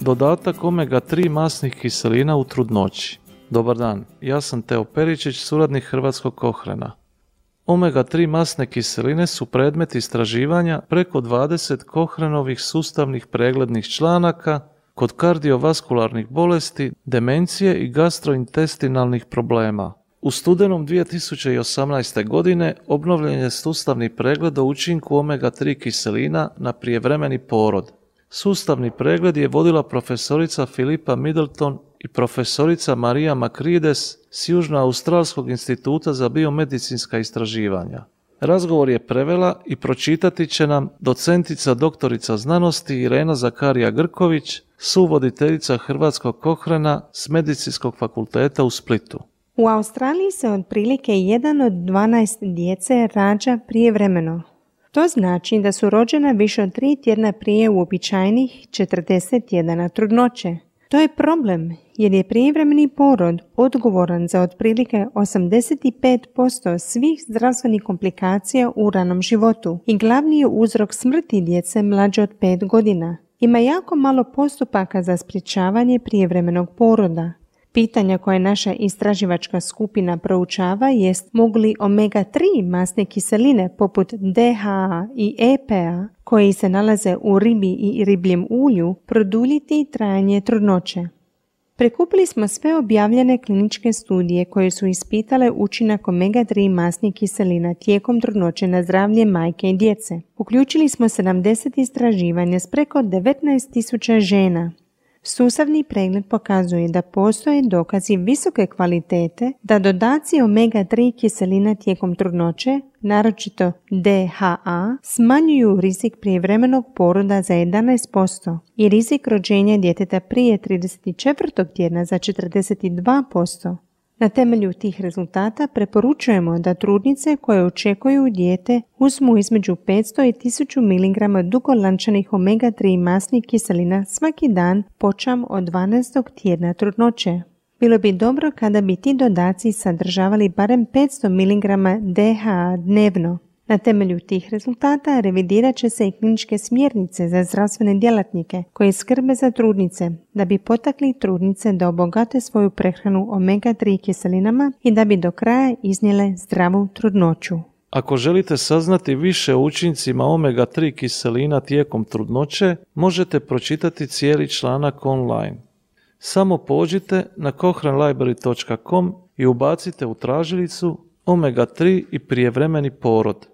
Dodatak omega-3 masnih kiselina u trudnoći. Dobar dan, ja sam Teo Peričić, suradnik Hrvatskog kohrena. Omega-3 masne kiseline su predmet istraživanja preko 20 kohrenovih sustavnih preglednih članaka kod kardiovaskularnih bolesti, demencije i gastrointestinalnih problema. U studenom 2018. godine obnovljen je sustavni pregled o učinku omega-3 kiselina na prijevremeni porod. Sustavni pregled je vodila profesorica Filipa Middleton i profesorica Marija Makrides s Južno-Australskog instituta za biomedicinska istraživanja. Razgovor je prevela i pročitati će nam docentica doktorica znanosti Irena Zakarija Grković, suvoditeljica Hrvatskog kohrena s Medicinskog fakulteta u Splitu. U Australiji se otprilike jedan od 12 djece rađa prijevremeno. To znači da su rođena više od tri tjedna prije uobičajenih 40 tjedana trudnoće. To je problem jer je prijevremeni porod odgovoran za otprilike 85% svih zdravstvenih komplikacija u ranom životu i glavni je uzrok smrti djece mlađe od 5 godina. Ima jako malo postupaka za sprječavanje prijevremenog poroda, Pitanja koje naša istraživačka skupina proučava jest mogu li omega-3 masne kiseline poput DHA i EPA koji se nalaze u ribi i ribljem ulju produljiti trajanje trudnoće. Prekupili smo sve objavljene kliničke studije koje su ispitale učinak omega-3 masnih kiselina tijekom trudnoće na zdravlje majke i djece. Uključili smo 70 istraživanja s preko 19.000 žena Sustavni pregled pokazuje da postoje dokazi visoke kvalitete da dodaci omega-3 kiselina tijekom trudnoće, naročito DHA, smanjuju rizik prijevremenog poroda za 11% i rizik rođenja djeteta prije 34. tjedna za 42%. Na temelju tih rezultata preporučujemo da trudnice koje očekuju dijete uzmu između 500 i 1000 mg dugolančanih omega-3 masnih kiselina svaki dan počam od 12. tjedna trudnoće. Bilo bi dobro kada bi ti dodaci sadržavali barem 500 mg DHA dnevno. Na temelju tih rezultata revidirat će se i kliničke smjernice za zdravstvene djelatnike koji skrbe za trudnice da bi potakli trudnice da obogate svoju prehranu omega-3 kiselinama i da bi do kraja iznijele zdravu trudnoću. Ako želite saznati više o učincima omega-3 kiselina tijekom trudnoće, možete pročitati cijeli članak online. Samo pođite na cochranlibrary.com i ubacite u tražilicu omega-3 i prijevremeni porod.